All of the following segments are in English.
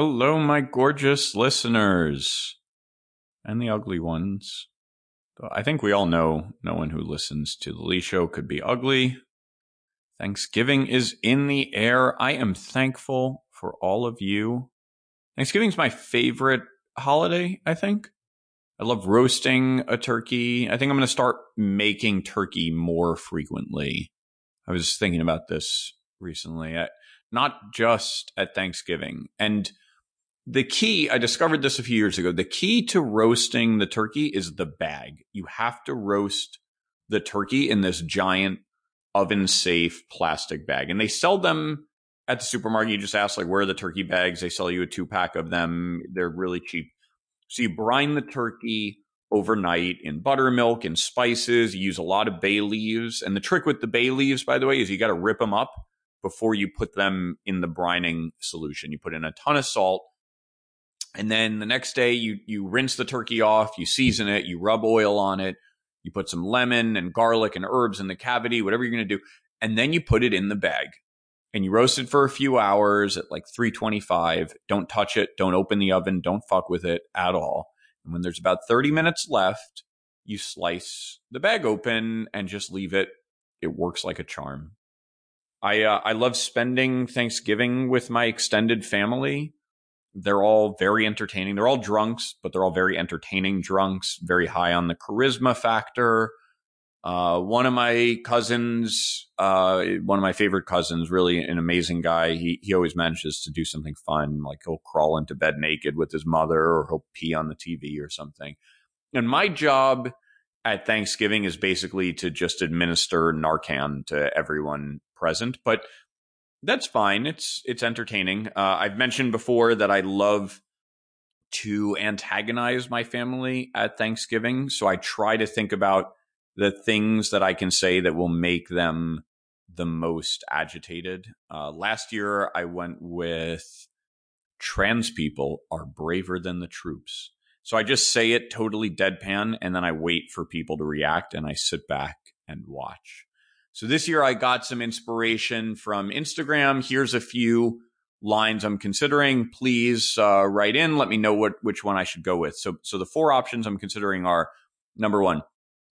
Hello, my gorgeous listeners and the ugly ones. I think we all know no one who listens to the Lee Show could be ugly. Thanksgiving is in the air. I am thankful for all of you. Thanksgiving's my favorite holiday, I think. I love roasting a turkey. I think I'm going to start making turkey more frequently. I was thinking about this recently, at, not just at Thanksgiving. And the key, I discovered this a few years ago. The key to roasting the turkey is the bag. You have to roast the turkey in this giant oven safe plastic bag. And they sell them at the supermarket. You just ask, like, where are the turkey bags? They sell you a two pack of them. They're really cheap. So you brine the turkey overnight in buttermilk and spices. You use a lot of bay leaves. And the trick with the bay leaves, by the way, is you got to rip them up before you put them in the brining solution. You put in a ton of salt. And then the next day you you rinse the turkey off, you season it, you rub oil on it, you put some lemon and garlic and herbs in the cavity, whatever you're going to do, and then you put it in the bag and you roast it for a few hours at like 325. Don't touch it. Don't open the oven. Don't fuck with it at all. And when there's about 30 minutes left, you slice the bag open and just leave it. It works like a charm. I uh, I love spending Thanksgiving with my extended family. They're all very entertaining. They're all drunks, but they're all very entertaining drunks, very high on the charisma factor. Uh, one of my cousins, uh, one of my favorite cousins, really an amazing guy. He he always manages to do something fun, like he'll crawl into bed naked with his mother, or he'll pee on the TV or something. And my job at Thanksgiving is basically to just administer Narcan to everyone present, but that's fine. It's it's entertaining. Uh, I've mentioned before that I love to antagonize my family at Thanksgiving, so I try to think about the things that I can say that will make them the most agitated. Uh, last year, I went with trans people are braver than the troops. So I just say it totally deadpan and then I wait for people to react and I sit back and watch. So this year I got some inspiration from Instagram. Here's a few lines I'm considering. Please uh, write in. Let me know what which one I should go with. So so the four options I'm considering are number one,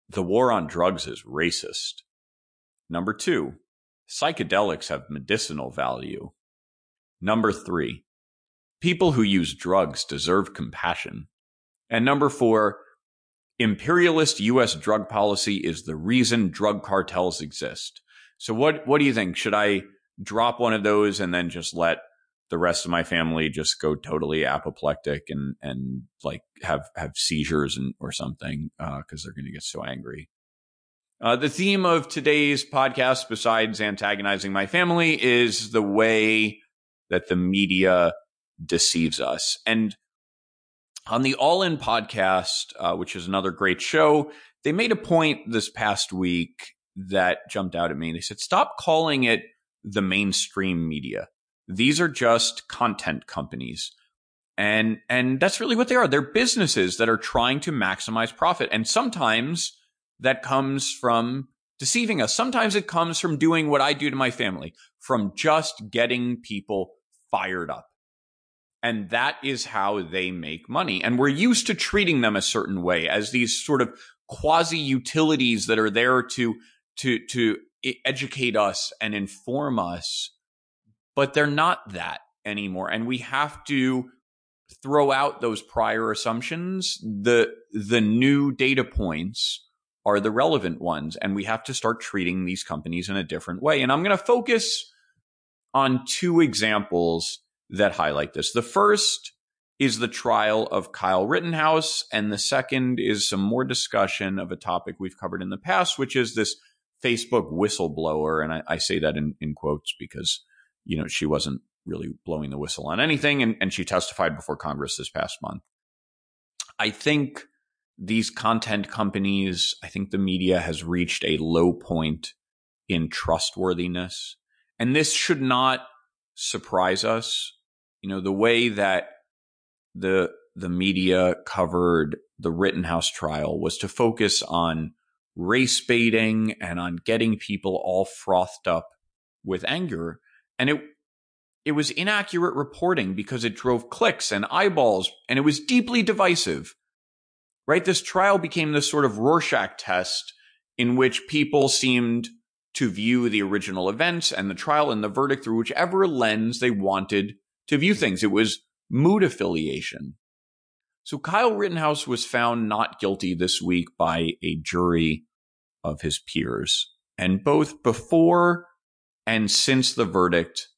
the war on drugs is racist. Number two, psychedelics have medicinal value. Number three, people who use drugs deserve compassion. And number four, imperialist U.S. drug policy is the reason drug cartels exist. So what, what do you think? Should I drop one of those and then just let the rest of my family just go totally apoplectic and and like have have seizures and or something because uh, they're going to get so angry. Uh, the theme of today's podcast, besides antagonizing my family, is the way that the media deceives us. And on the All In podcast, uh, which is another great show, they made a point this past week that jumped out at me. They said, "Stop calling it the mainstream media." These are just content companies. And and that's really what they are. They're businesses that are trying to maximize profit. And sometimes that comes from deceiving us. Sometimes it comes from doing what I do to my family, from just getting people fired up. And that is how they make money. And we're used to treating them a certain way as these sort of quasi utilities that are there to, to, to educate us and inform us but they're not that anymore. And we have to throw out those prior assumptions. The, the new data points are the relevant ones. And we have to start treating these companies in a different way. And I'm going to focus on two examples that highlight this. The first is the trial of Kyle Rittenhouse. And the second is some more discussion of a topic we've covered in the past, which is this Facebook whistleblower. And I, I say that in, in quotes because you know, she wasn't really blowing the whistle on anything. And, and she testified before Congress this past month. I think these content companies, I think the media has reached a low point in trustworthiness. And this should not surprise us. You know, the way that the the media covered the Rittenhouse trial was to focus on race baiting and on getting people all frothed up with anger and it it was inaccurate reporting because it drove clicks and eyeballs and it was deeply divisive. Right? This trial became this sort of Rorschach test in which people seemed to view the original events and the trial and the verdict through whichever lens they wanted to view things. It was mood affiliation. So Kyle Rittenhouse was found not guilty this week by a jury of his peers. And both before and since the verdict,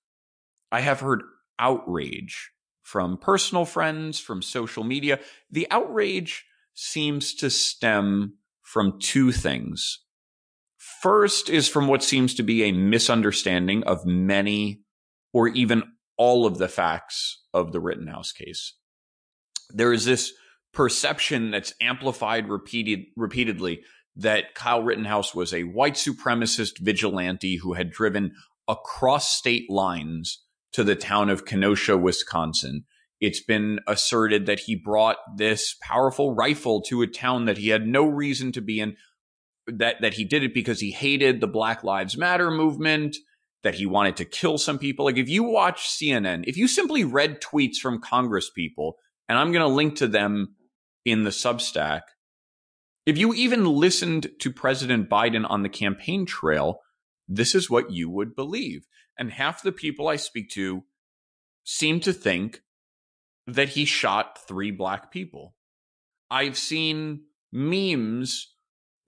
I have heard outrage from personal friends, from social media. The outrage seems to stem from two things. First is from what seems to be a misunderstanding of many or even all of the facts of the Rittenhouse case. There is this perception that's amplified repeated, repeatedly that Kyle Rittenhouse was a white supremacist vigilante who had driven across state lines to the town of Kenosha, Wisconsin. It's been asserted that he brought this powerful rifle to a town that he had no reason to be in, that, that he did it because he hated the Black Lives Matter movement, that he wanted to kill some people. Like if you watch CNN, if you simply read tweets from Congress people, and I'm going to link to them in the Substack, if you even listened to President Biden on the campaign trail, this is what you would believe. And half the people I speak to seem to think that he shot three black people. I've seen memes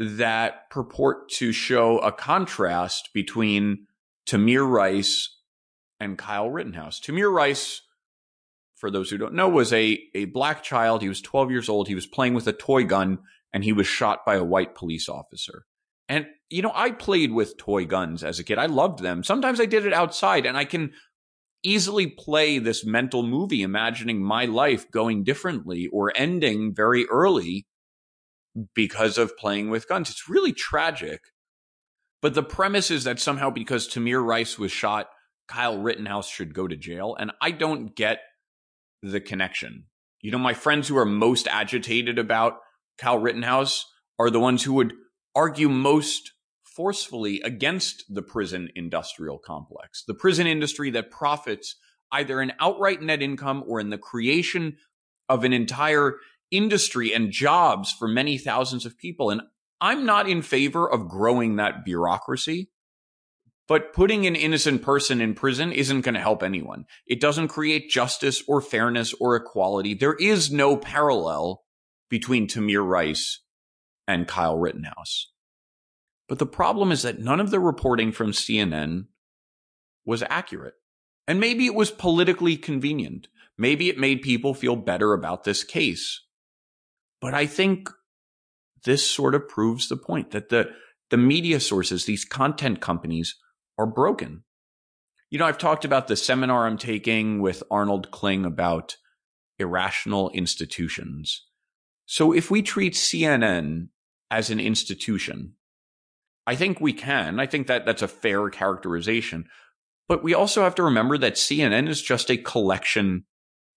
that purport to show a contrast between Tamir Rice and Kyle Rittenhouse. Tamir Rice, for those who don't know, was a, a black child. He was 12 years old. He was playing with a toy gun and he was shot by a white police officer. And, you know, I played with toy guns as a kid. I loved them. Sometimes I did it outside and I can easily play this mental movie imagining my life going differently or ending very early because of playing with guns. It's really tragic. But the premise is that somehow because Tamir Rice was shot, Kyle Rittenhouse should go to jail. And I don't get the connection. You know, my friends who are most agitated about Kyle Rittenhouse are the ones who would argue most forcefully against the prison industrial complex, the prison industry that profits either in outright net income or in the creation of an entire industry and jobs for many thousands of people. And I'm not in favor of growing that bureaucracy. But putting an innocent person in prison isn't going to help anyone. It doesn't create justice or fairness or equality. There is no parallel between Tamir Rice and Kyle Rittenhouse. But the problem is that none of the reporting from CNN was accurate. And maybe it was politically convenient. Maybe it made people feel better about this case. But I think this sort of proves the point that the, the media sources, these content companies, are broken. You know, I've talked about the seminar I'm taking with Arnold Kling about irrational institutions. So if we treat CNN as an institution, I think we can. I think that that's a fair characterization. But we also have to remember that CNN is just a collection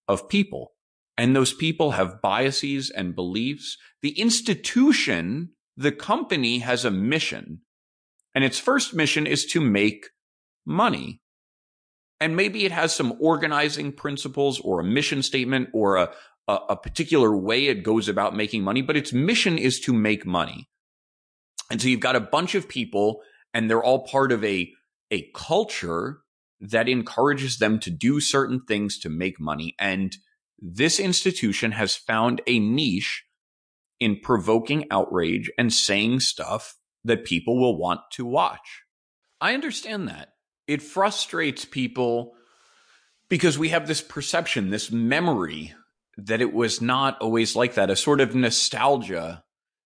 of people. And those people have biases and beliefs. The institution, the company has a mission. And its first mission is to make money. And maybe it has some organizing principles or a mission statement or a, a, a particular way it goes about making money, but its mission is to make money. And so you've got a bunch of people and they're all part of a, a culture that encourages them to do certain things to make money. And this institution has found a niche in provoking outrage and saying stuff that people will want to watch. I understand that. It frustrates people because we have this perception, this memory that it was not always like that, a sort of nostalgia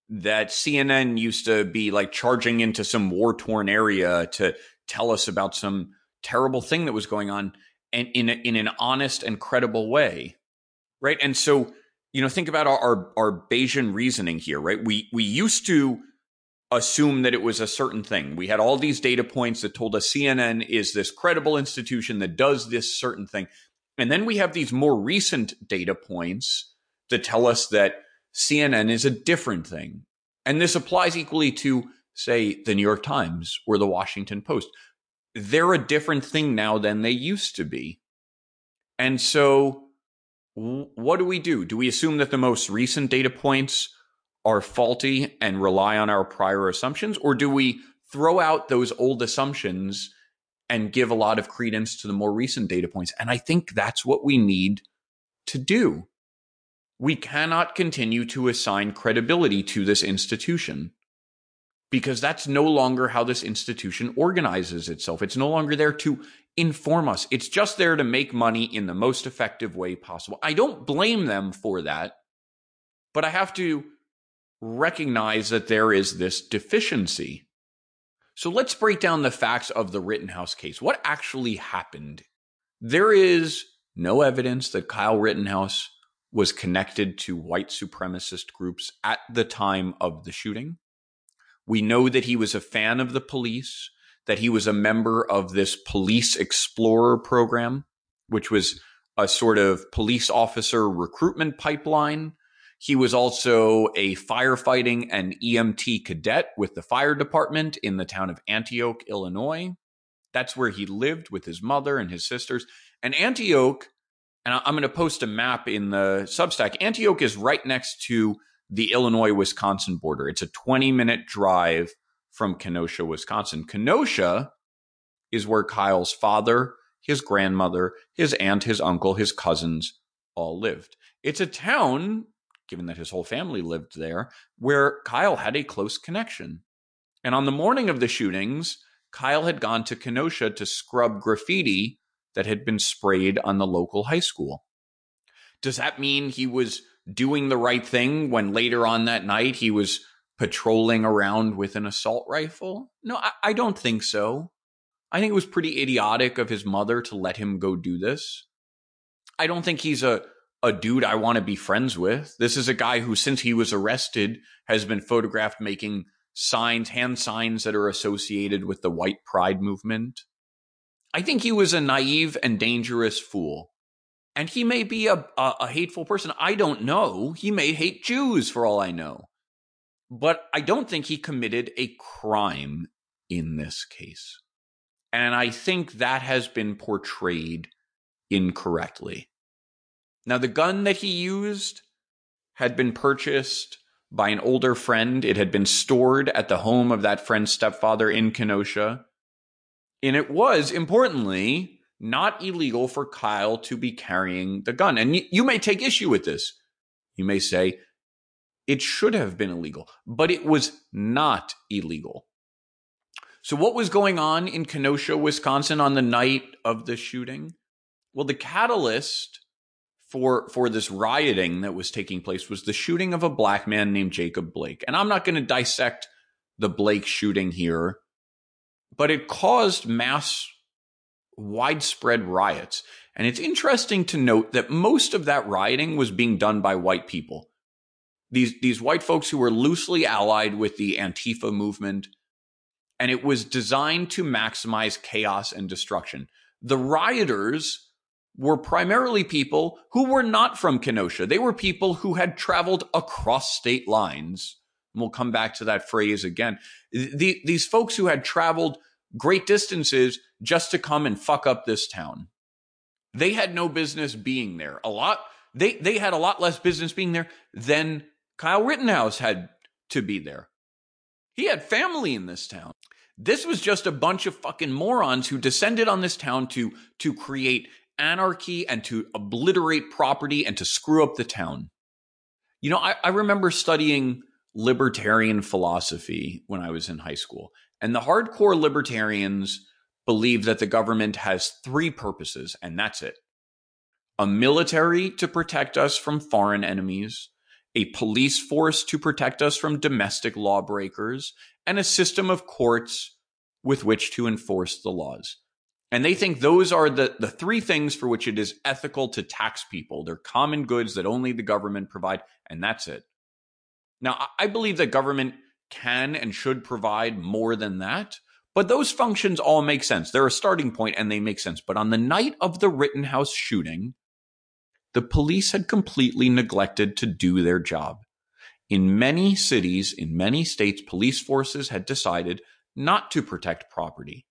that CNN used to be like charging into some war torn area to tell us about some terrible thing that was going on and in, a, in an honest and credible way. Right. And so, you know, think about our, our, our Bayesian reasoning here, right? We, we used to assume that it was a certain thing. We had all these data points that told us CNN is this credible institution that does this certain thing. And then we have these more recent data points that tell us that CNN is a different thing. And this applies equally to, say, the New York Times or the Washington Post. They're a different thing now than they used to be. And so, what do we do? Do we assume that the most recent data points are faulty and rely on our prior assumptions? Or do we throw out those old assumptions and give a lot of credence to the more recent data points? And I think that's what we need to do. We cannot continue to assign credibility to this institution because that's no longer how this institution organizes itself. It's no longer there to inform us. It's just there to make money in the most effective way possible. I don't blame them for that, but I have to recognize that there is this deficiency. So let's break down the facts of the Rittenhouse case. What actually happened? There is no evidence that Kyle Rittenhouse was connected to white supremacist groups at the time of the shooting. We know that he was a fan of the police, that he was a member of this police explorer program, which was a sort of police officer recruitment pipeline. He was also a firefighting and EMT cadet with the fire department in the town of Antioch, Illinois. That's where he lived with his mother and his sisters. And Antioch, and I'm going to post a map in the Substack, Antioch is right next to the Illinois Wisconsin border. It's a 20 minute drive from Kenosha, Wisconsin. Kenosha is where Kyle's father, his grandmother, his aunt, his uncle, his cousins all lived. It's a town, given that his whole family lived there, where Kyle had a close connection. And on the morning of the shootings, Kyle had gone to Kenosha to scrub graffiti that had been sprayed on the local high school. Does that mean he was doing the right thing when later on that night he was patrolling around with an assault rifle? No, I, I, don't think so. I think it was pretty idiotic of his mother to let him go do this. I don't think he's a, a dude I want to be friends with. This is a guy who, since he was arrested, has been photographed making signs, hand signs that are associated with the white pride movement. I think he was a naive and dangerous fool and he may be a, a, a, hateful person. I don't know. He may hate Jews for all I know. But I don't think he committed a crime in this case. And I think that has been portrayed incorrectly. Now, the gun that he used had been purchased by an older friend. It had been stored at the home of that friend's stepfather in Kenosha. And it was, importantly, not illegal for Kyle to be carrying the gun. And you may take issue with this. You may say it should have been illegal, but it was not illegal. So, what was going on in Kenosha, Wisconsin on the night of the shooting? Well, the catalyst for for this rioting that was taking place was the shooting of a black man named Jacob Blake. And I'm not going to dissect the Blake shooting here, but it caused mass widespread riots. And it's interesting to note that most of that rioting was being done by white people. These, these white folks who were loosely allied with the Antifa movement, and it was designed to maximize chaos and destruction. The rioters were primarily people who were not from Kenosha. They were people who had traveled across state lines. And we'll come back to that phrase again. The, these folks who had traveled great distances just to come and fuck up this town. They had no business being there. A lot they they had a lot less business being there than Kyle Rittenhouse had to be there. He had family in this town. This was just a bunch of fucking morons who descended on this town to to create anarchy and to obliterate property and to screw up the town. You know, I, I remember studying libertarian philosophy when I was in high school. And the hardcore libertarians believe that the government has three purposes, and that's it a military to protect us from foreign enemies, a police force to protect us from domestic lawbreakers, and a system of courts with which to enforce the laws. And they think those are the, the three things for which it is ethical to tax people. They're common goods that only the government provide, and that's it. Now, I believe that government can and should provide more than that. But those functions all make sense. They're a starting point and they make sense. But on the night of the Rittenhouse shooting, the police had completely neglected to do their job. In many cities, in many states, police forces had decided not to protect property.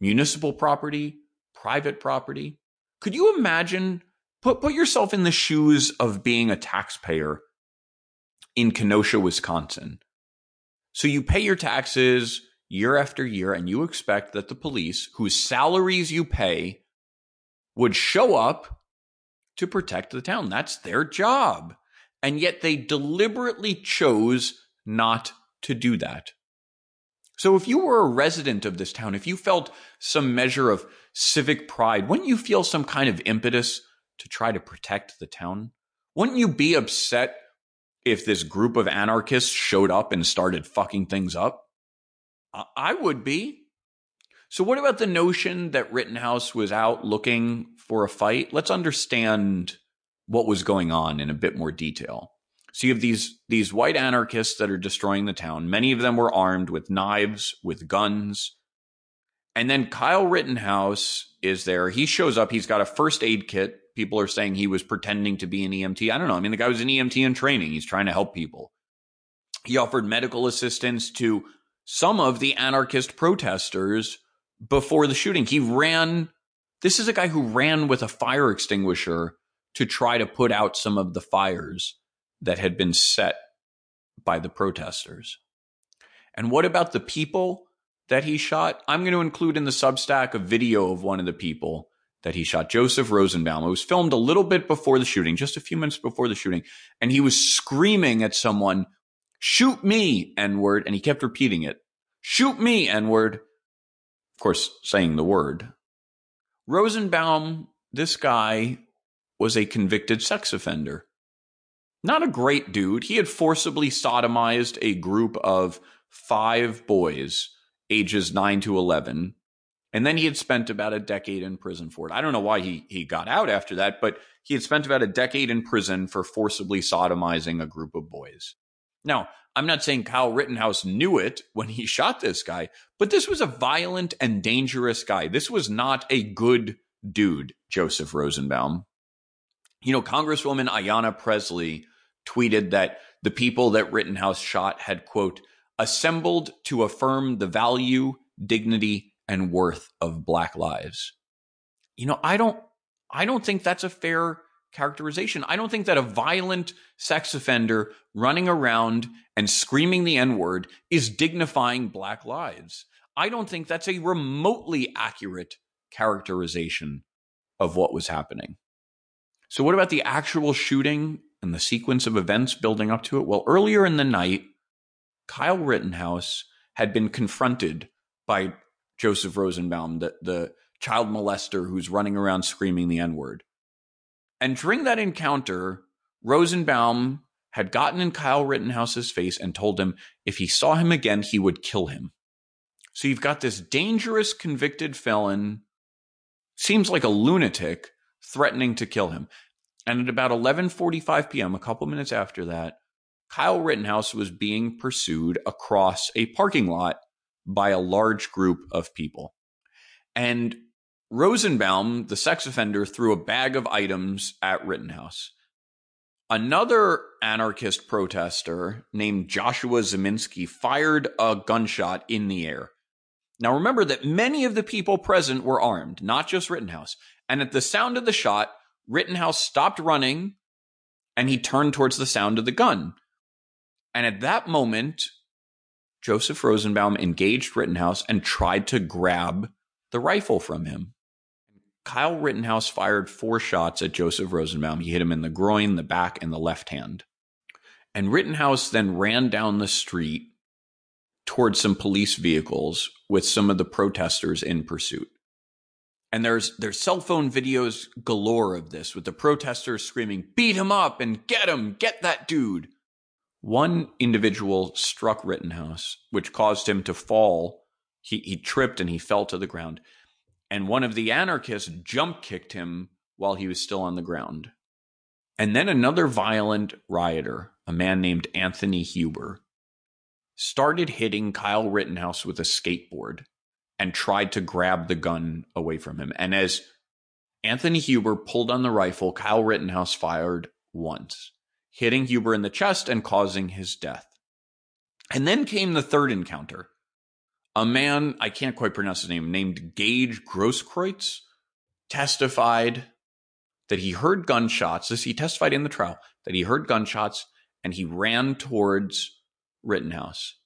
Municipal property, private property. Could you imagine? Put, put yourself in the shoes of being a taxpayer in Kenosha, Wisconsin. So you pay your taxes year after year, and you expect that the police, whose salaries you pay, would show up to protect the town. That's their job. And yet they deliberately chose not to do that. So if you were a resident of this town, if you felt some measure of civic pride, wouldn't you feel some kind of impetus to try to protect the town? Wouldn't you be upset if this group of anarchists showed up and started fucking things up? I would be. So, what about the notion that Rittenhouse was out looking for a fight? Let's understand what was going on in a bit more detail. So you have these these white anarchists that are destroying the town. Many of them were armed with knives, with guns. And then Kyle Rittenhouse is there. He shows up. He's got a first aid kit. People are saying he was pretending to be an EMT. I don't know. I mean, the guy was an EMT in training. He's trying to help people. He offered medical assistance to some of the anarchist protesters before the shooting. He ran. This is a guy who ran with a fire extinguisher to try to put out some of the fires that had been set by the protesters. And what about the people that he shot? I'm going to include in the Substack a video of one of the people that he shot, Joseph Rosenbaum. It was filmed a little bit before the shooting, just a few minutes before the shooting. And he was screaming at someone, shoot me, N word. And he kept repeating it, shoot me, N word. Of course, saying the word. Rosenbaum, this guy was a convicted sex offender not a great dude. He had forcibly sodomized a group of five boys, ages 9 to 11. And then he had spent about a decade in prison for it. I don't know why he, he got out after that, but he had spent about a decade in prison for forcibly sodomizing a group of boys. Now, I'm not saying Kyle Rittenhouse knew it when he shot this guy, but this was a violent and dangerous guy. This was not a good dude, Joseph Rosenbaum. You know, Congresswoman Ayanna Pressley tweeted that the people that Rittenhouse shot had, quote, assembled to affirm the value, dignity, and worth of black lives. You know, I don't I don't think that's a fair characterization. I don't think that a violent sex offender running around and screaming the N-word is dignifying black lives. I don't think that's a remotely accurate characterization of what was happening. So what about the actual shooting and the sequence of events building up to it? Well, earlier in the night, Kyle Rittenhouse had been confronted by Joseph Rosenbaum, the, the child molester who's running around screaming the N word. And during that encounter, Rosenbaum had gotten in Kyle Rittenhouse's face and told him if he saw him again, he would kill him. So you've got this dangerous convicted felon, seems like a lunatic, threatening to kill him. And at about 11:45 p.m., a couple minutes after that, Kyle Rittenhouse was being pursued across a parking lot by a large group of people. And Rosenbaum, the sex offender, threw a bag of items at Rittenhouse. Another anarchist protester named Joshua Ziminski fired a gunshot in the air. Now remember that many of the people present were armed, not just Rittenhouse. And at the sound of the shot, Rittenhouse stopped running and he turned towards the sound of the gun. And at that moment, Joseph Rosenbaum engaged Rittenhouse and tried to grab the rifle from him. Kyle Rittenhouse fired four shots at Joseph Rosenbaum. He hit him in the groin, the back, and the left hand. And Rittenhouse then ran down the street towards some police vehicles with some of the protesters in pursuit. And there's there's cell phone videos galore of this with the protesters screaming, beat him up and get him, get that dude. One individual struck Rittenhouse, which caused him to fall. He, he tripped and he fell to the ground. And one of the anarchists jump kicked him while he was still on the ground. And then another violent rioter, a man named Anthony Huber, started hitting Kyle Rittenhouse with a skateboard and tried to grab the gun away from him. And as Anthony Huber pulled on the rifle, Kyle Rittenhouse fired once, hitting Huber in the chest and causing his death. And then came the third encounter. A man, I can't quite pronounce his name, named Gage Grosskreutz, testified that he heard gunshots. This he testified in the trial that he heard gunshots and he ran towards Rittenhouse.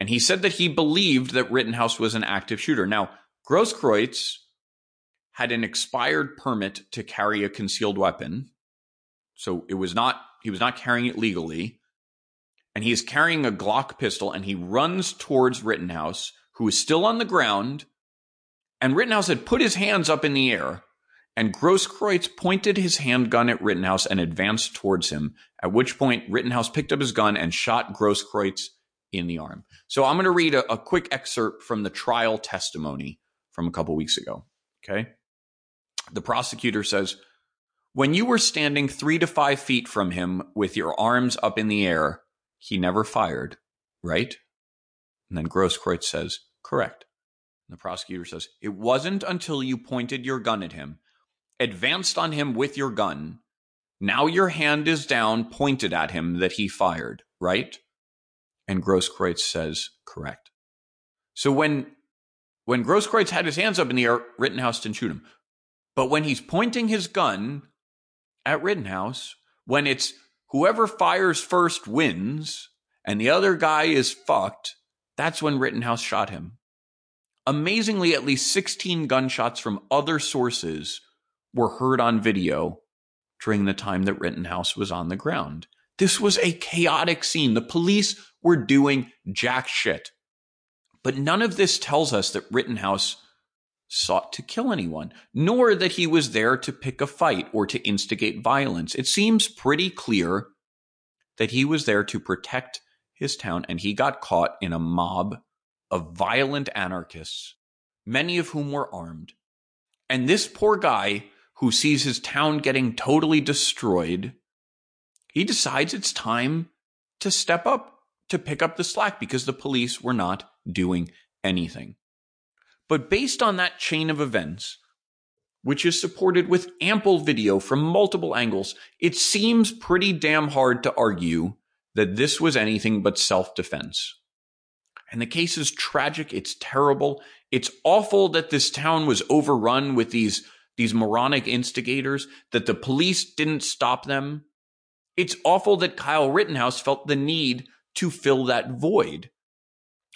And he said that he believed that Rittenhouse was an active shooter. Now, Grosskreutz had an expired permit to carry a concealed weapon. So it was not, he was not carrying it legally. And he is carrying a Glock pistol and he runs towards Rittenhouse, who is still on the ground. And Rittenhouse had put his hands up in the air. And Grosskreutz pointed his handgun at Rittenhouse and advanced towards him, at which point Rittenhouse picked up his gun and shot Grosskreutz in the arm. So I'm going to read a, a quick excerpt from the trial testimony from a couple weeks ago. Okay. The prosecutor says, when you were standing three to five feet from him with your arms up in the air, he never fired, right? And then Grosskreutz says, correct. And the prosecutor says, it wasn't until you pointed your gun at him, advanced on him with your gun, now your hand is down, pointed at him, that he fired, right? And Grosskreutz says, correct. So when when Grosskreutz had his hands up in the air, Rittenhouse didn't shoot him. But when he's pointing his gun at Rittenhouse, when it's whoever fires first wins and the other guy is fucked, that's when Rittenhouse shot him. Amazingly, at least 16 gunshots from other sources were heard on video during the time that Rittenhouse was on the ground. This was a chaotic scene. The police were doing jack shit. But none of this tells us that Rittenhouse sought to kill anyone, nor that he was there to pick a fight or to instigate violence. It seems pretty clear that he was there to protect his town, and he got caught in a mob of violent anarchists, many of whom were armed. And this poor guy who sees his town getting totally destroyed, he decides it's time to step up, to pick up the slack because the police were not doing anything. But based on that chain of events, which is supported with ample video from multiple angles, it seems pretty damn hard to argue that this was anything but self defense. And the case is tragic. It's terrible. It's awful that this town was overrun with these, these moronic instigators, that the police didn't stop them. It's awful that Kyle Rittenhouse felt the need to fill that void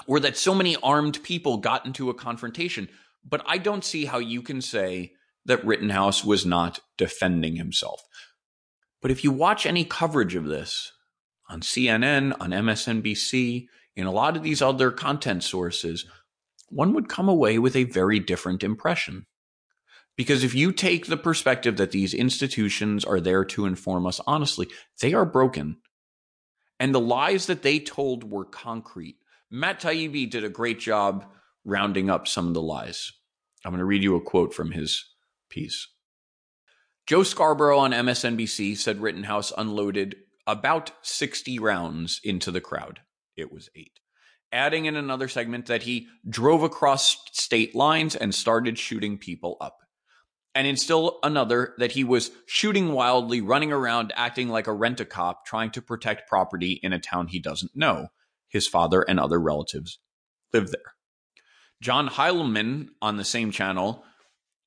or that so many armed people got into a confrontation. But I don't see how you can say that Rittenhouse was not defending himself. But if you watch any coverage of this on CNN, on MSNBC, in a lot of these other content sources, one would come away with a very different impression. Because if you take the perspective that these institutions are there to inform us honestly, they are broken. And the lies that they told were concrete. Matt Taibbi did a great job rounding up some of the lies. I'm going to read you a quote from his piece. Joe Scarborough on MSNBC said Rittenhouse unloaded about 60 rounds into the crowd. It was eight. Adding in another segment that he drove across state lines and started shooting people up. And in still another that he was shooting wildly, running around, acting like a rent a cop, trying to protect property in a town he doesn't know his father and other relatives lived there. John Heilemann on the same channel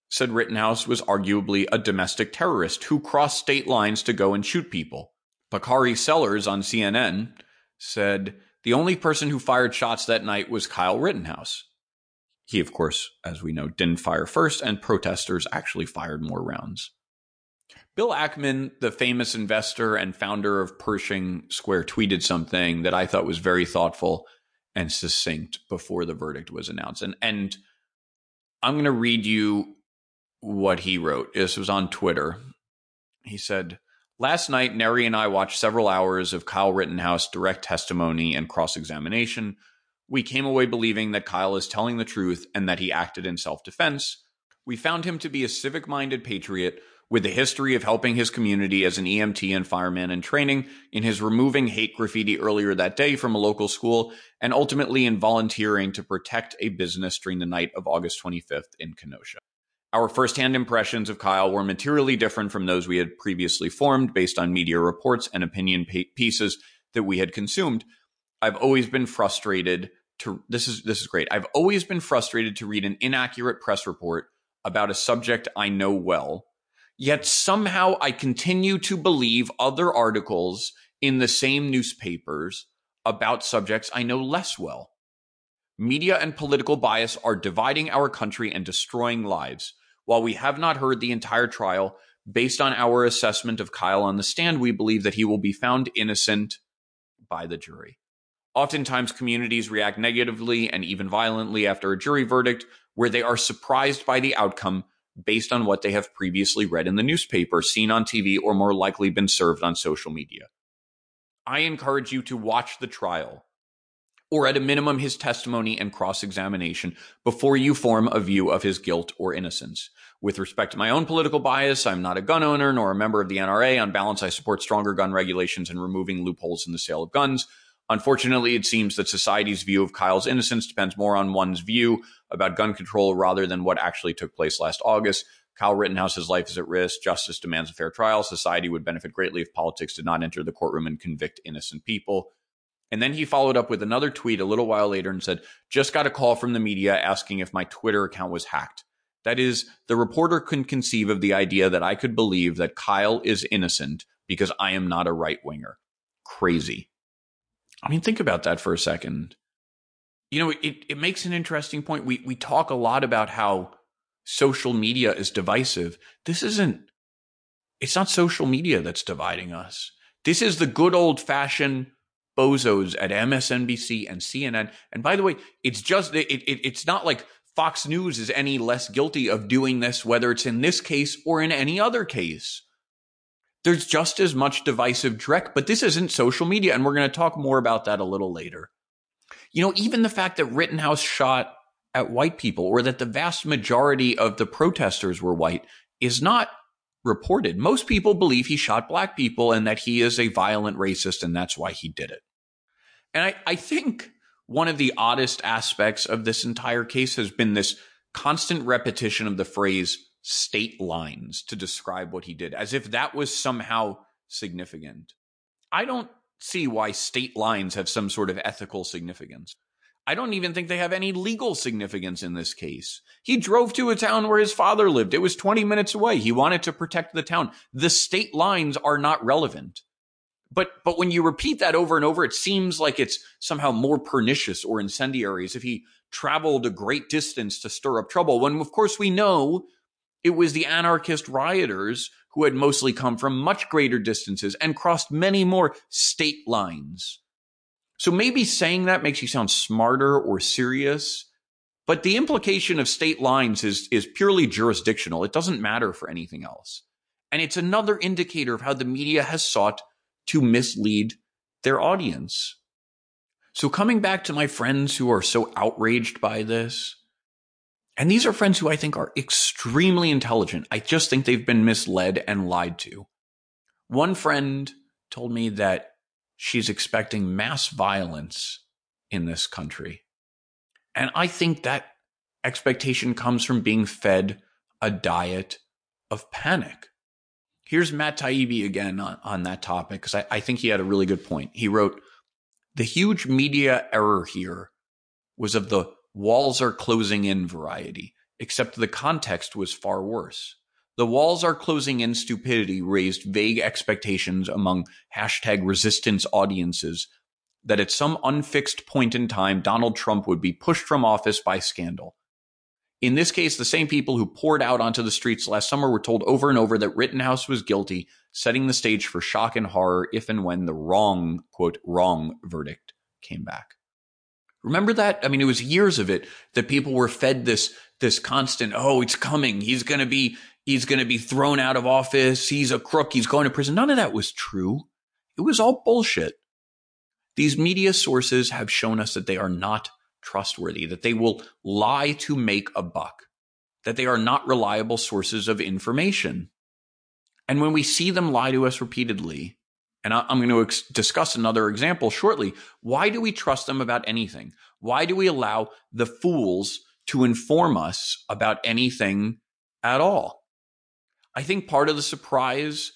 said Rittenhouse was arguably a domestic terrorist who crossed state lines to go and shoot people. Bakari Sellers on CNN said the only person who fired shots that night was Kyle Rittenhouse. He, of course, as we know, didn't fire first, and protesters actually fired more rounds. Bill Ackman, the famous investor and founder of Pershing Square, tweeted something that I thought was very thoughtful and succinct before the verdict was announced. And and I'm going to read you what he wrote. This was on Twitter. He said, Last night, Neri and I watched several hours of Kyle Rittenhouse direct testimony and cross examination. We came away believing that Kyle is telling the truth and that he acted in self defense. We found him to be a civic minded patriot with a history of helping his community as an EMT and fireman in training, in his removing hate graffiti earlier that day from a local school, and ultimately in volunteering to protect a business during the night of August 25th in Kenosha. Our firsthand impressions of Kyle were materially different from those we had previously formed based on media reports and opinion pieces that we had consumed. I've always been frustrated to this is this is great. I've always been frustrated to read an inaccurate press report about a subject I know well, yet somehow I continue to believe other articles in the same newspapers about subjects I know less well. Media and political bias are dividing our country and destroying lives. While we have not heard the entire trial, based on our assessment of Kyle on the stand, we believe that he will be found innocent by the jury. Oftentimes, communities react negatively and even violently after a jury verdict where they are surprised by the outcome based on what they have previously read in the newspaper, seen on TV, or more likely been served on social media. I encourage you to watch the trial, or at a minimum, his testimony and cross examination before you form a view of his guilt or innocence. With respect to my own political bias, I'm not a gun owner nor a member of the NRA. On balance, I support stronger gun regulations and removing loopholes in the sale of guns. Unfortunately, it seems that society's view of Kyle's innocence depends more on one's view about gun control rather than what actually took place last August. Kyle Rittenhouse's life is at risk. Justice demands a fair trial. Society would benefit greatly if politics did not enter the courtroom and convict innocent people. And then he followed up with another tweet a little while later and said, Just got a call from the media asking if my Twitter account was hacked. That is, the reporter couldn't conceive of the idea that I could believe that Kyle is innocent because I am not a right winger. Crazy. I mean, think about that for a second. You know, it, it makes an interesting point. We, we talk a lot about how social media is divisive. This isn't, it's not social media that's dividing us. This is the good old fashioned bozos at MSNBC and CNN. And by the way, it's just, it, it, it's not like Fox News is any less guilty of doing this, whether it's in this case or in any other case. There's just as much divisive dreck, but this isn't social media. And we're going to talk more about that a little later. You know, even the fact that Rittenhouse shot at white people or that the vast majority of the protesters were white is not reported. Most people believe he shot black people and that he is a violent racist and that's why he did it. And I, I think one of the oddest aspects of this entire case has been this constant repetition of the phrase state lines to describe what he did, as if that was somehow significant. I don't see why state lines have some sort of ethical significance. I don't even think they have any legal significance in this case. He drove to a town where his father lived. It was 20 minutes away. He wanted to protect the town. The state lines are not relevant. But but when you repeat that over and over, it seems like it's somehow more pernicious or incendiary as if he traveled a great distance to stir up trouble. When of course we know it was the anarchist rioters who had mostly come from much greater distances and crossed many more state lines. So maybe saying that makes you sound smarter or serious, but the implication of state lines is, is purely jurisdictional. It doesn't matter for anything else. And it's another indicator of how the media has sought to mislead their audience. So coming back to my friends who are so outraged by this, and these are friends who I think are extremely intelligent. I just think they've been misled and lied to. One friend told me that she's expecting mass violence in this country. And I think that expectation comes from being fed a diet of panic. Here's Matt Taibbi again on, on that topic, because I, I think he had a really good point. He wrote, The huge media error here was of the walls are closing in variety, except the context was far worse. The walls are closing in stupidity raised vague expectations among hashtag resistance audiences that at some unfixed point in time, Donald Trump would be pushed from office by scandal. In this case, the same people who poured out onto the streets last summer were told over and over that Rittenhouse was guilty, setting the stage for shock and horror if and when the wrong, quote, wrong verdict came back. Remember that? I mean, it was years of it that people were fed this, this constant, oh, it's coming. He's going to be, he's going to be thrown out of office. He's a crook. He's going to prison. None of that was true. It was all bullshit. These media sources have shown us that they are not trustworthy, that they will lie to make a buck, that they are not reliable sources of information. And when we see them lie to us repeatedly, and I'm going to ex- discuss another example shortly. Why do we trust them about anything? Why do we allow the fools to inform us about anything at all? I think part of the surprise,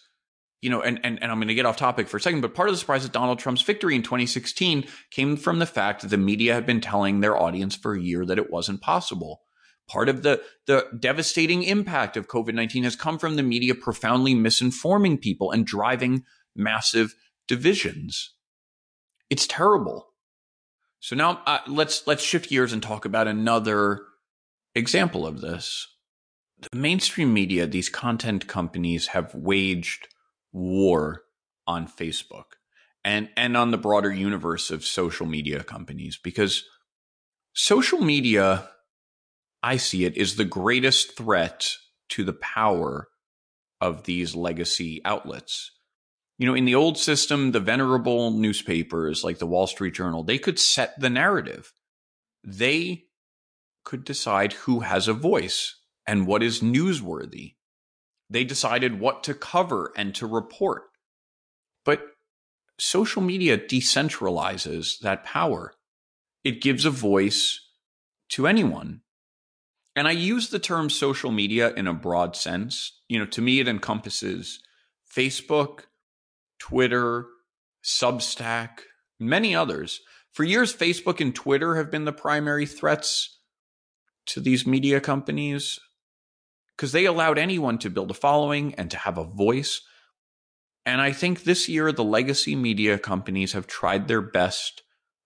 you know, and, and, and I'm going to get off topic for a second, but part of the surprise of Donald Trump's victory in 2016 came from the fact that the media had been telling their audience for a year that it wasn't possible. Part of the, the devastating impact of COVID 19 has come from the media profoundly misinforming people and driving massive divisions. It's terrible. So now uh, let's let's shift gears and talk about another example of this. The mainstream media, these content companies have waged war on Facebook and and on the broader universe of social media companies because social media I see it is the greatest threat to the power of these legacy outlets. You know, in the old system, the venerable newspapers like the Wall Street Journal, they could set the narrative. They could decide who has a voice and what is newsworthy. They decided what to cover and to report. But social media decentralizes that power. It gives a voice to anyone. And I use the term social media in a broad sense. You know, to me, it encompasses Facebook, Twitter, Substack, many others. For years, Facebook and Twitter have been the primary threats to these media companies because they allowed anyone to build a following and to have a voice. And I think this year, the legacy media companies have tried their best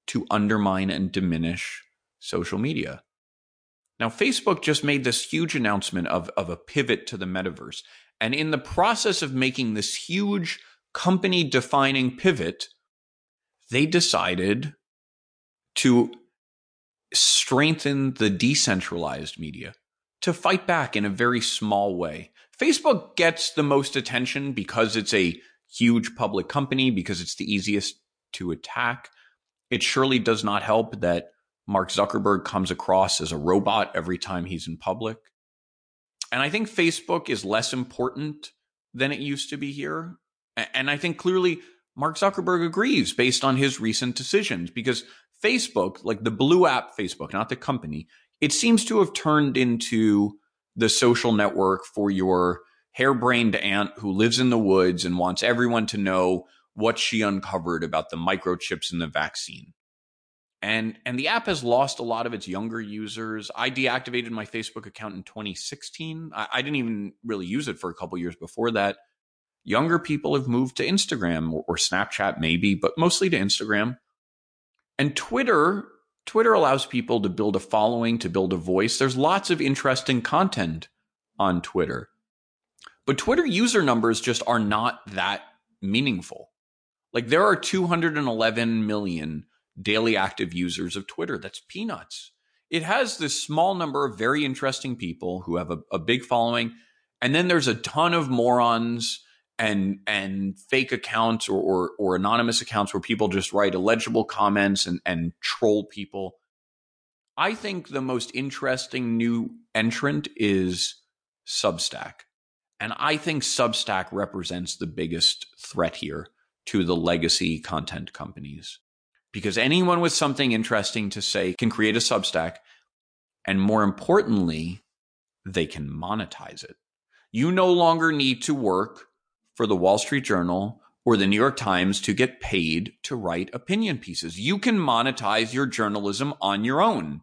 to undermine and diminish social media. Now, Facebook just made this huge announcement of, of a pivot to the metaverse. And in the process of making this huge company defining pivot, they decided to strengthen the decentralized media to fight back in a very small way. Facebook gets the most attention because it's a huge public company, because it's the easiest to attack. It surely does not help that Mark Zuckerberg comes across as a robot every time he's in public. And I think Facebook is less important than it used to be here. And I think clearly Mark Zuckerberg agrees based on his recent decisions because Facebook, like the blue app Facebook, not the company, it seems to have turned into the social network for your harebrained aunt who lives in the woods and wants everyone to know what she uncovered about the microchips in the vaccine. And and the app has lost a lot of its younger users. I deactivated my Facebook account in 2016. I, I didn't even really use it for a couple years before that. Younger people have moved to Instagram or, or Snapchat, maybe, but mostly to Instagram. And Twitter, Twitter allows people to build a following, to build a voice. There's lots of interesting content on Twitter. But Twitter user numbers just are not that meaningful. Like there are 211 million daily active users of Twitter. That's peanuts. It has this small number of very interesting people who have a, a big following. And then there's a ton of morons and and fake accounts or, or, or anonymous accounts where people just write illegible comments and and troll people. I think the most interesting new entrant is Substack. And I think Substack represents the biggest threat here to the legacy content companies. Because anyone with something interesting to say can create a Substack. And more importantly, they can monetize it. You no longer need to work for the Wall Street Journal or the New York Times to get paid to write opinion pieces. You can monetize your journalism on your own.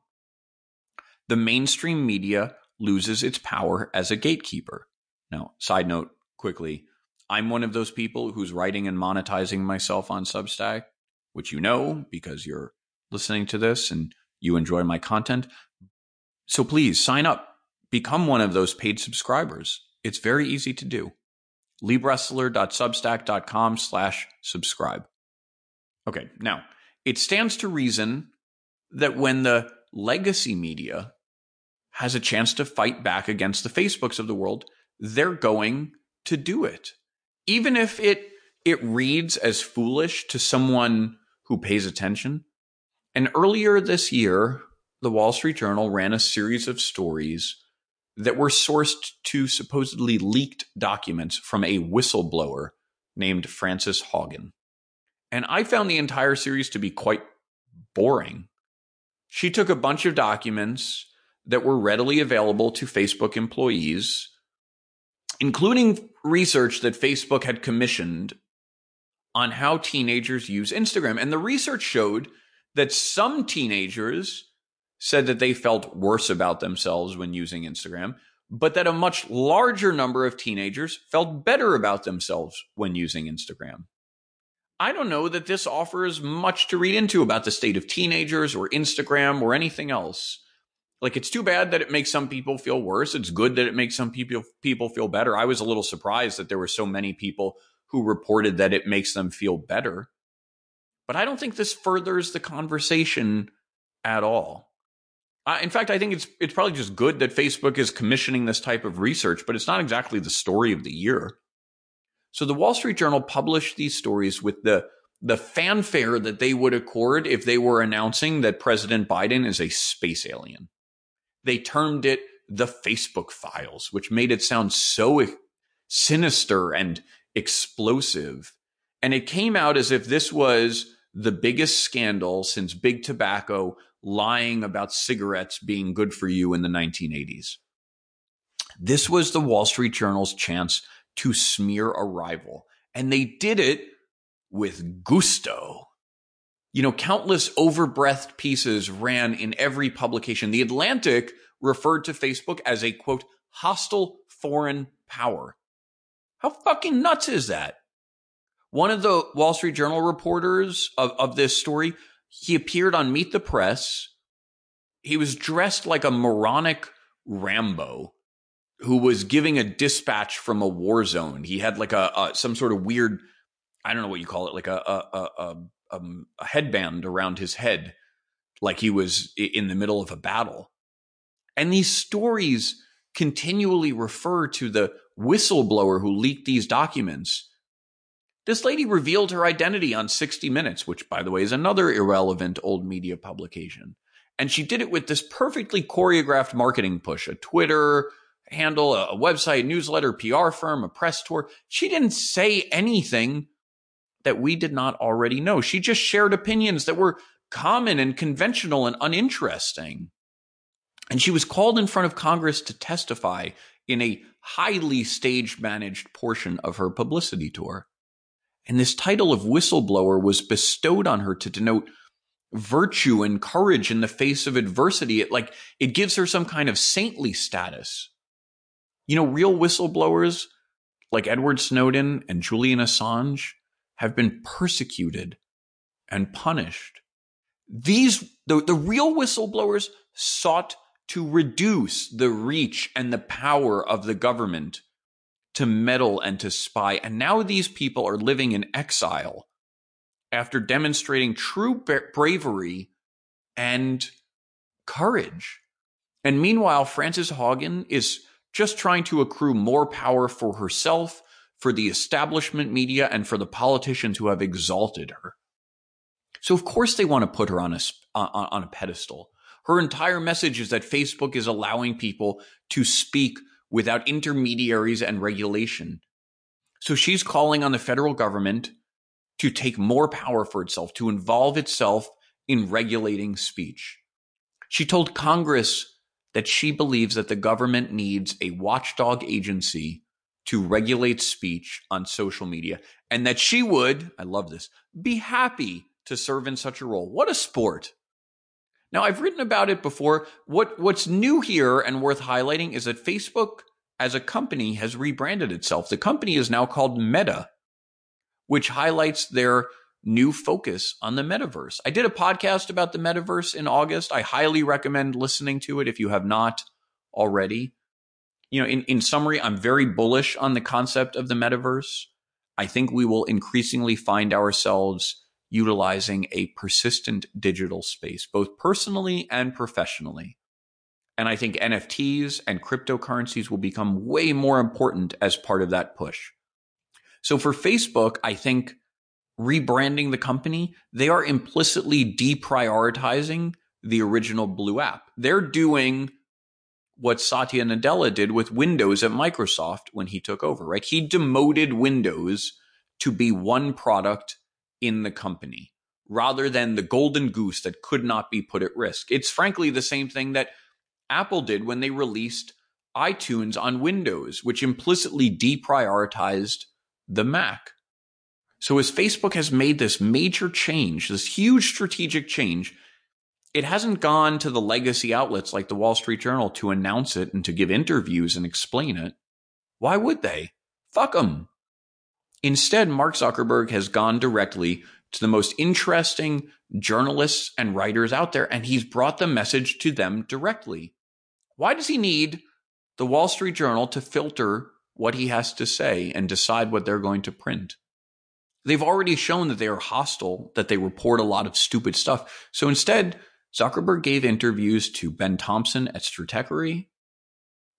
The mainstream media loses its power as a gatekeeper. Now, side note quickly, I'm one of those people who's writing and monetizing myself on Substack, which you know because you're listening to this and you enjoy my content. So please sign up, become one of those paid subscribers. It's very easy to do leebressler.substack.com slash subscribe. Okay, now it stands to reason that when the legacy media has a chance to fight back against the Facebooks of the world, they're going to do it. Even if it it reads as foolish to someone who pays attention. And earlier this year, the Wall Street Journal ran a series of stories that were sourced to supposedly leaked documents from a whistleblower named Frances Haugen. And I found the entire series to be quite boring. She took a bunch of documents that were readily available to Facebook employees, including research that Facebook had commissioned on how teenagers use Instagram. And the research showed that some teenagers said that they felt worse about themselves when using Instagram, but that a much larger number of teenagers felt better about themselves when using Instagram. I don't know that this offers much to read into about the state of teenagers or Instagram or anything else. Like it's too bad that it makes some people feel worse. It's good that it makes some people people feel better. I was a little surprised that there were so many people who reported that it makes them feel better. But I don't think this furthers the conversation at all. Uh, in fact, I think it's it's probably just good that Facebook is commissioning this type of research, but it's not exactly the story of the year. So the Wall Street Journal published these stories with the the fanfare that they would accord if they were announcing that President Biden is a space alien. They termed it the Facebook files, which made it sound so sinister and explosive. And it came out as if this was the biggest scandal since big tobacco lying about cigarettes being good for you in the 1980s. This was the Wall Street Journal's chance to smear a rival, and they did it with gusto. You know, countless overbreathed pieces ran in every publication. The Atlantic referred to Facebook as a quote, hostile foreign power. How fucking nuts is that? One of the Wall Street Journal reporters of, of this story he appeared on Meet the Press. He was dressed like a moronic Rambo who was giving a dispatch from a war zone. He had like a, a some sort of weird, I don't know what you call it, like a a, a, um, a headband around his head, like he was in the middle of a battle. And these stories continually refer to the whistleblower who leaked these documents this lady revealed her identity on 60 Minutes, which, by the way, is another irrelevant old media publication. And she did it with this perfectly choreographed marketing push a Twitter handle, a website, newsletter, PR firm, a press tour. She didn't say anything that we did not already know. She just shared opinions that were common and conventional and uninteresting. And she was called in front of Congress to testify in a highly stage managed portion of her publicity tour. And this title of whistleblower was bestowed on her to denote virtue and courage in the face of adversity. It like it gives her some kind of saintly status. You know, real whistleblowers like Edward Snowden and Julian Assange have been persecuted and punished. These the, the real whistleblowers sought to reduce the reach and the power of the government to meddle and to spy. And now these people are living in exile after demonstrating true bravery and courage. And meanwhile, Frances Haugen is just trying to accrue more power for herself, for the establishment media, and for the politicians who have exalted her. So, of course, they want to put her on a, on a pedestal. Her entire message is that Facebook is allowing people to speak without intermediaries and regulation. So she's calling on the federal government to take more power for itself, to involve itself in regulating speech. She told Congress that she believes that the government needs a watchdog agency to regulate speech on social media and that she would, I love this, be happy to serve in such a role. What a sport. Now, I've written about it before. What, what's new here and worth highlighting is that Facebook as a company has rebranded itself. The company is now called Meta, which highlights their new focus on the metaverse. I did a podcast about the metaverse in August. I highly recommend listening to it if you have not already. You know, in, in summary, I'm very bullish on the concept of the metaverse. I think we will increasingly find ourselves utilizing a persistent digital space, both personally and professionally. And I think NFTs and cryptocurrencies will become way more important as part of that push. So for Facebook, I think rebranding the company, they are implicitly deprioritizing the original Blue app. They're doing what Satya Nadella did with Windows at Microsoft when he took over, right? He demoted Windows to be one product in the company rather than the golden goose that could not be put at risk. It's frankly the same thing that Apple did when they released iTunes on Windows, which implicitly deprioritized the Mac. So as Facebook has made this major change, this huge strategic change, It hasn't gone to the legacy outlets like the Wall Street Journal to announce it and to give interviews and explain it. Why would they? Fuck them. Instead, Mark Zuckerberg has gone directly to the most interesting journalists and writers out there, and he's brought the message to them directly. Why does he need the Wall Street Journal to filter what he has to say and decide what they're going to print? They've already shown that they are hostile, that they report a lot of stupid stuff. So instead, Zuckerberg gave interviews to Ben Thompson at Stratechery,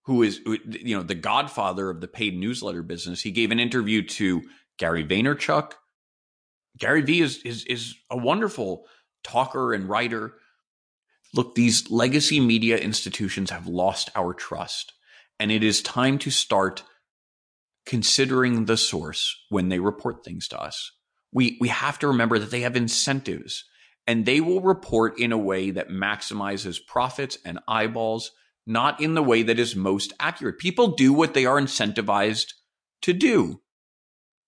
who is you know the godfather of the paid newsletter business. He gave an interview to Gary Vaynerchuk. Gary Vee is is is a wonderful talker and writer. Look, these legacy media institutions have lost our trust, and it is time to start considering the source when they report things to us. We we have to remember that they have incentives and they will report in a way that maximizes profits and eyeballs, not in the way that is most accurate. People do what they are incentivized to do.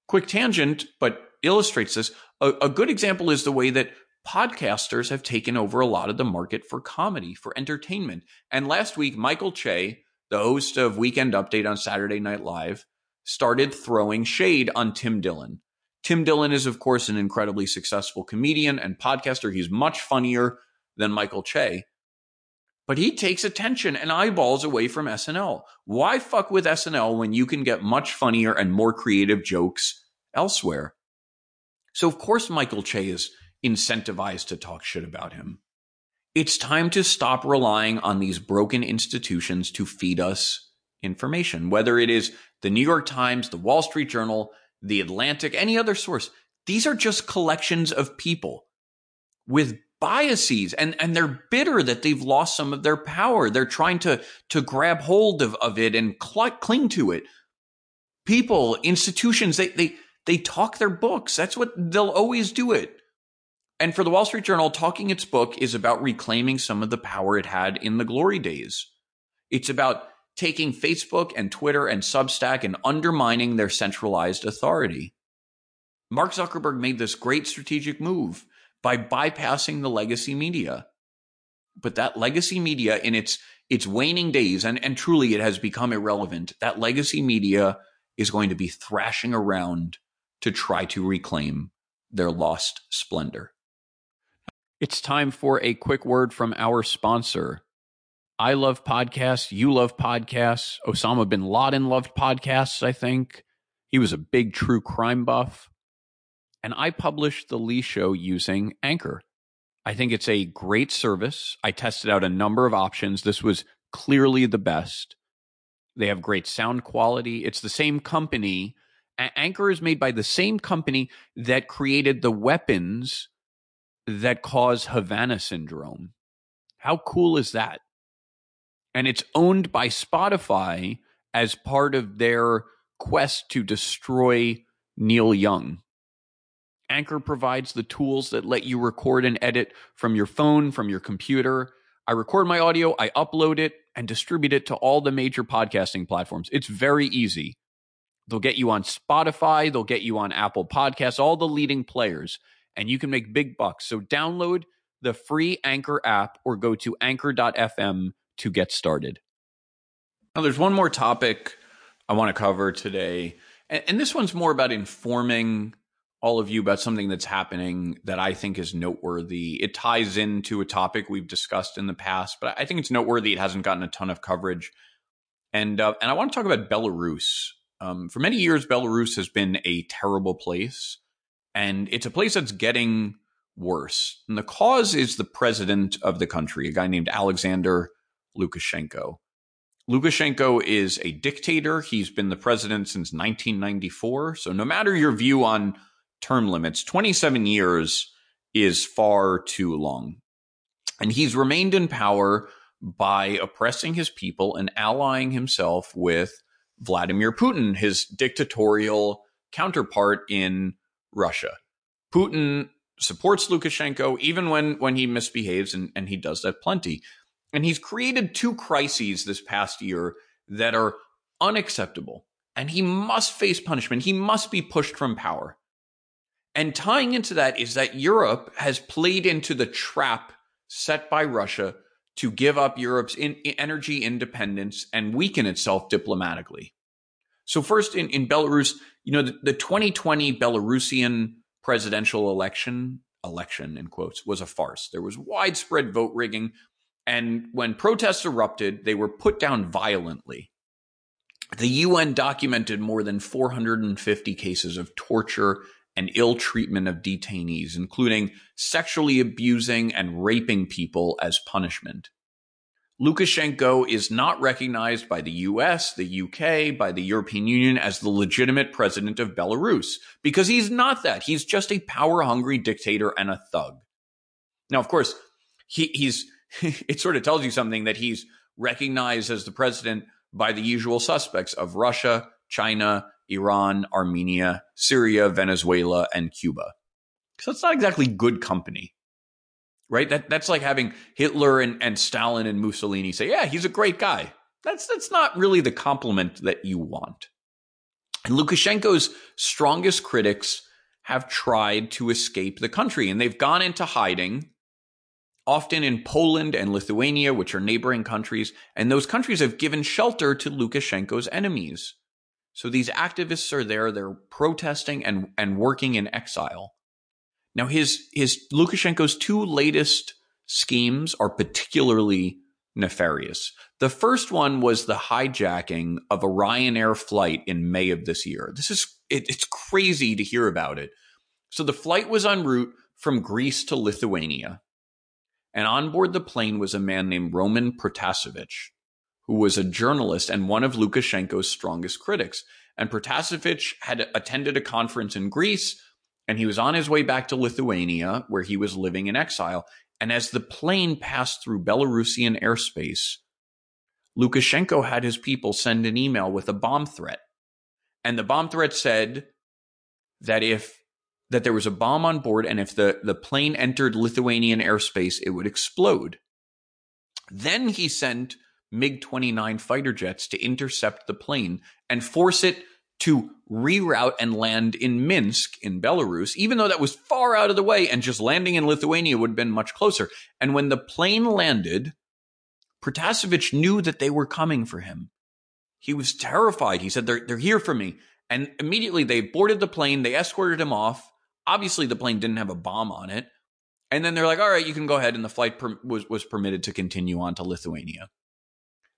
Quick tangent, but illustrates this. A, a, good example is the way that podcasters have taken over a lot of the market for comedy, for entertainment. And last week, Michael Che, the host of Weekend Update on Saturday Night Live, started throwing shade on Tim Dillon. Tim Dillon is, of course, an incredibly successful comedian and podcaster. He's much funnier than Michael Che. But he takes attention and eyeballs away from SNL. Why fuck with SNL when you can get much funnier and more creative jokes elsewhere? So, of course, Michael Che is incentivized to talk shit about him. It's time to stop relying on these broken institutions to feed us information, whether it is the New York Times, the Wall Street Journal, the Atlantic, any other source. These are just collections of people with biases and, and they're bitter that they've lost some of their power. They're trying to, to grab hold of, of it and cl- cling to it. People, institutions, they, they, they talk their books. That's what they'll always do it. And for the Wall Street Journal, talking its book is about reclaiming some of the power it had in the glory days. It's about taking Facebook and Twitter and Substack and undermining their centralized authority. Mark Zuckerberg made this great strategic move by bypassing the legacy media. But that legacy media in its its waning days, and, and truly it has become irrelevant, that legacy media is going to be thrashing around to try to reclaim their lost splendor. It's time for a quick word from our sponsor. I love podcasts. You love podcasts. Osama bin Laden loved podcasts, I think. He was a big true crime buff. And I published the Lee Show using Anchor. I think it's a great service. I tested out a number of options. This was clearly the best. They have great sound quality. It's the same company. Anchor is made by the same company that created the weapons that cause Havana syndrome. How cool is that? and it's owned by Spotify as part of their quest to destroy Neil Young. Anchor provides the tools that let you record and edit from your phone, from your computer. I record my audio, I upload it, and distribute it to all the major podcasting platforms. It's very easy. They'll get you on Spotify, they'll get you on Apple Podcasts, all the leading players, and you can make big bucks. So download the free Anchor app or go to anchor.fm to get started. Now, there's one more topic I want to cover today. And, this one's more about informing all of you about something that's happening that I think is noteworthy. It ties into a topic we've discussed in the past, but I think it's noteworthy. It hasn't gotten a ton of coverage. And, uh, and I want to talk about Belarus. Um, for many years, Belarus has been a terrible place, and it's a place that's getting worse. And the cause is the president of the country, a guy named Alexander Lukashenko. Lukashenko is a dictator. He's been the president since 1994. So, no matter your view on term limits, 27 years is far too long. And he's remained in power by oppressing his people and allying himself with Vladimir Putin, his dictatorial counterpart in Russia. Putin supports Lukashenko even when, when he misbehaves, and, and he does that plenty. And he's created two crises this past year that are unacceptable. And he must face punishment. He must be pushed from power. And tying into that is that Europe has played into the trap set by Russia to give up Europe's in, energy independence and weaken itself diplomatically. So, first in, in Belarus, you know, the, the 2020 Belarusian presidential election, election in quotes, was a farce. There was widespread vote rigging. And when protests erupted, they were put down violently. The UN documented more than 450 cases of torture and ill treatment of detainees, including sexually abusing and raping people as punishment. Lukashenko is not recognized by the US, the UK, by the European Union as the legitimate president of Belarus because he's not that. He's just a power hungry dictator and a thug. Now, of course, he, he's, it sort of tells you something that he's recognized as the president by the usual suspects of Russia, China, Iran, Armenia, Syria, Venezuela, and Cuba. So it's not exactly good company. Right? That that's like having Hitler and, and Stalin and Mussolini say, yeah, he's a great guy. That's that's not really the compliment that you want. And Lukashenko's strongest critics have tried to escape the country and they've gone into hiding often in Poland and Lithuania, which are neighboring countries, and those countries have given shelter to Lukashenko's enemies. So these activists are there, they're protesting and, and working in exile. Now his his Lukashenko's two latest schemes are particularly nefarious. The first one was the hijacking of a Ryanair flight in May of this year. This is it, it's crazy to hear about it. So the flight was en route from Greece to Lithuania and on board the plane was a man named Roman Protasevich, who was a journalist and one of Lukashenko's strongest critics. And Protasevich had attended a conference in Greece, and he was on his way back to Lithuania, where he was living in exile. And as the plane passed through Belarusian airspace, Lukashenko had his people send an email with a bomb threat. And the bomb threat said that if that there was a bomb on board, and if the, the plane entered Lithuanian airspace, it would explode. Then he sent MiG 29 fighter jets to intercept the plane and force it to reroute and land in Minsk in Belarus, even though that was far out of the way and just landing in Lithuania would have been much closer. And when the plane landed, Protasevich knew that they were coming for him. He was terrified. He said, they're, they're here for me. And immediately they boarded the plane, they escorted him off, Obviously, the plane didn't have a bomb on it. And then they're like, all right, you can go ahead. And the flight per- was, was permitted to continue on to Lithuania.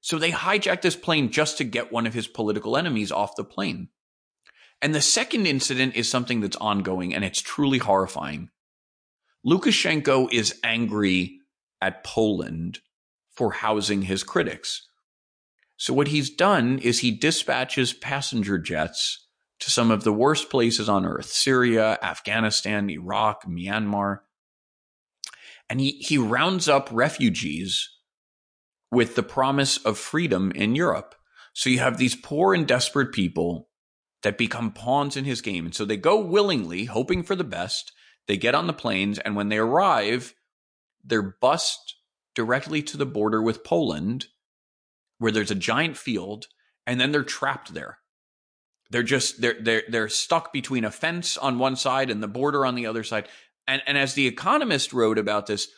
So they hijacked this plane just to get one of his political enemies off the plane. And the second incident is something that's ongoing and it's truly horrifying. Lukashenko is angry at Poland for housing his critics. So what he's done is he dispatches passenger jets to some of the worst places on earth Syria, Afghanistan, Iraq, Myanmar. And he, he rounds up refugees with the promise of freedom in Europe. So you have these poor and desperate people that become pawns in his game. And so they go willingly, hoping for the best. They get on the planes, and when they arrive, they're bussed directly to the border with Poland, where there's a giant field, and then they're trapped there. They're just they're they're they're stuck between a fence on one side and the border on the other side. And and as the Economist wrote about this,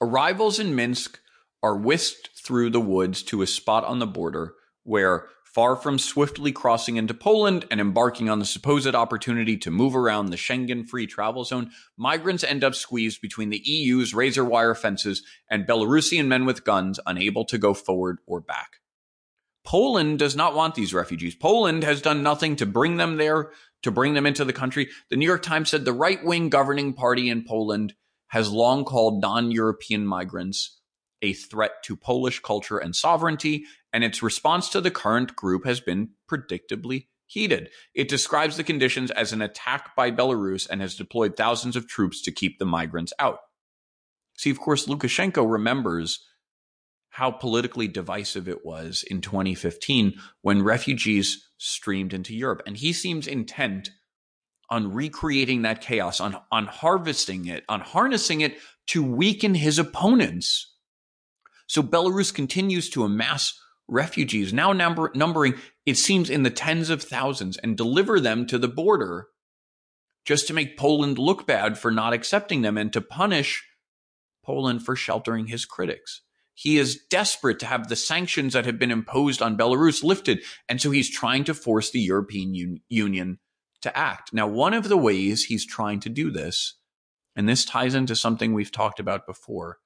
arrivals in Minsk are whisked through the woods to a spot on the border where far from swiftly crossing into Poland and embarking on the supposed opportunity to move around the Schengen free travel zone, migrants end up squeezed between the EU's razor wire fences and Belarusian men with guns unable to go forward or back. Poland does not want these refugees. Poland has done nothing to bring them there, to bring them into the country. The New York Times said the right wing governing party in Poland has long called non European migrants a threat to Polish culture and sovereignty, and its response to the current group has been predictably heated. It describes the conditions as an attack by Belarus and has deployed thousands of troops to keep the migrants out. See, of course, Lukashenko remembers how politically divisive it was in 2015 when refugees streamed into Europe. And he seems intent on recreating that chaos, on, on harvesting it, on harnessing it to weaken his opponents. So Belarus continues to amass refugees, now number, numbering, it seems, in the tens of thousands, and deliver them to the border just to make Poland look bad for not accepting them and to punish Poland for sheltering his critics. He is desperate to have the sanctions that have been imposed on Belarus lifted. And so he's trying to force the European Un- Union to act. Now, one of the ways he's trying to do this, and this ties into something we've talked about before,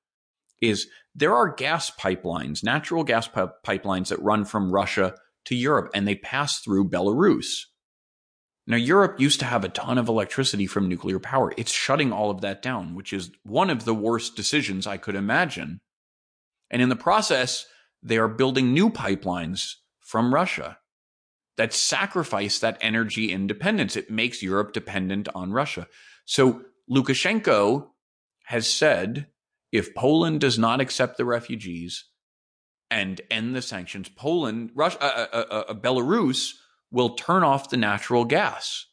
is there are gas pipelines, natural gas pi- pipelines that run from Russia to Europe and they pass through Belarus. Now, Europe used to have a ton of electricity from nuclear power. It's shutting all of that down, which is one of the worst decisions I could imagine. And in the process, they are building new pipelines from Russia that sacrifice that energy independence. It makes Europe dependent on Russia. So Lukashenko has said if Poland does not accept the refugees and end the sanctions, Poland, Russia, uh, uh, uh, uh, Belarus will turn off the natural gas.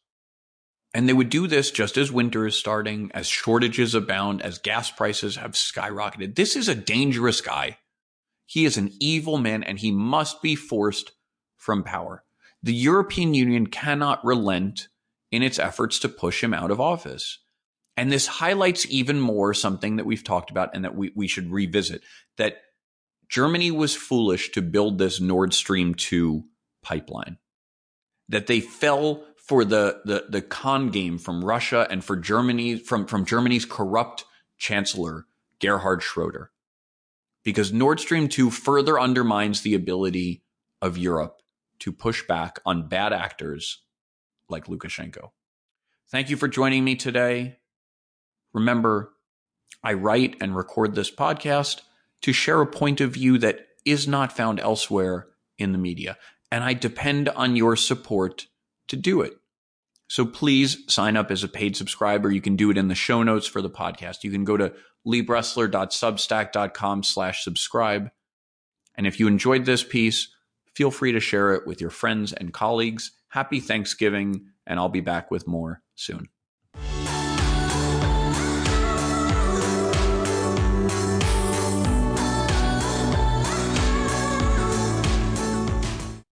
And they would do this just as winter is starting, as shortages abound, as gas prices have skyrocketed. This is a dangerous guy. He is an evil man and he must be forced from power. The European Union cannot relent in its efforts to push him out of office. And this highlights even more something that we've talked about and that we, we should revisit that Germany was foolish to build this Nord Stream 2 pipeline, that they fell for the, the, the con game from Russia and for Germany, from, from Germany's corrupt chancellor, Gerhard Schroeder. Because Nord Stream 2 further undermines the ability of Europe to push back on bad actors like Lukashenko. Thank you for joining me today. Remember, I write and record this podcast to share a point of view that is not found elsewhere in the media, and I depend on your support to do it. So please sign up as a paid subscriber. You can do it in the show notes for the podcast. You can go to leebressler.substack.com slash subscribe. And if you enjoyed this piece, feel free to share it with your friends and colleagues. Happy Thanksgiving, and I'll be back with more soon.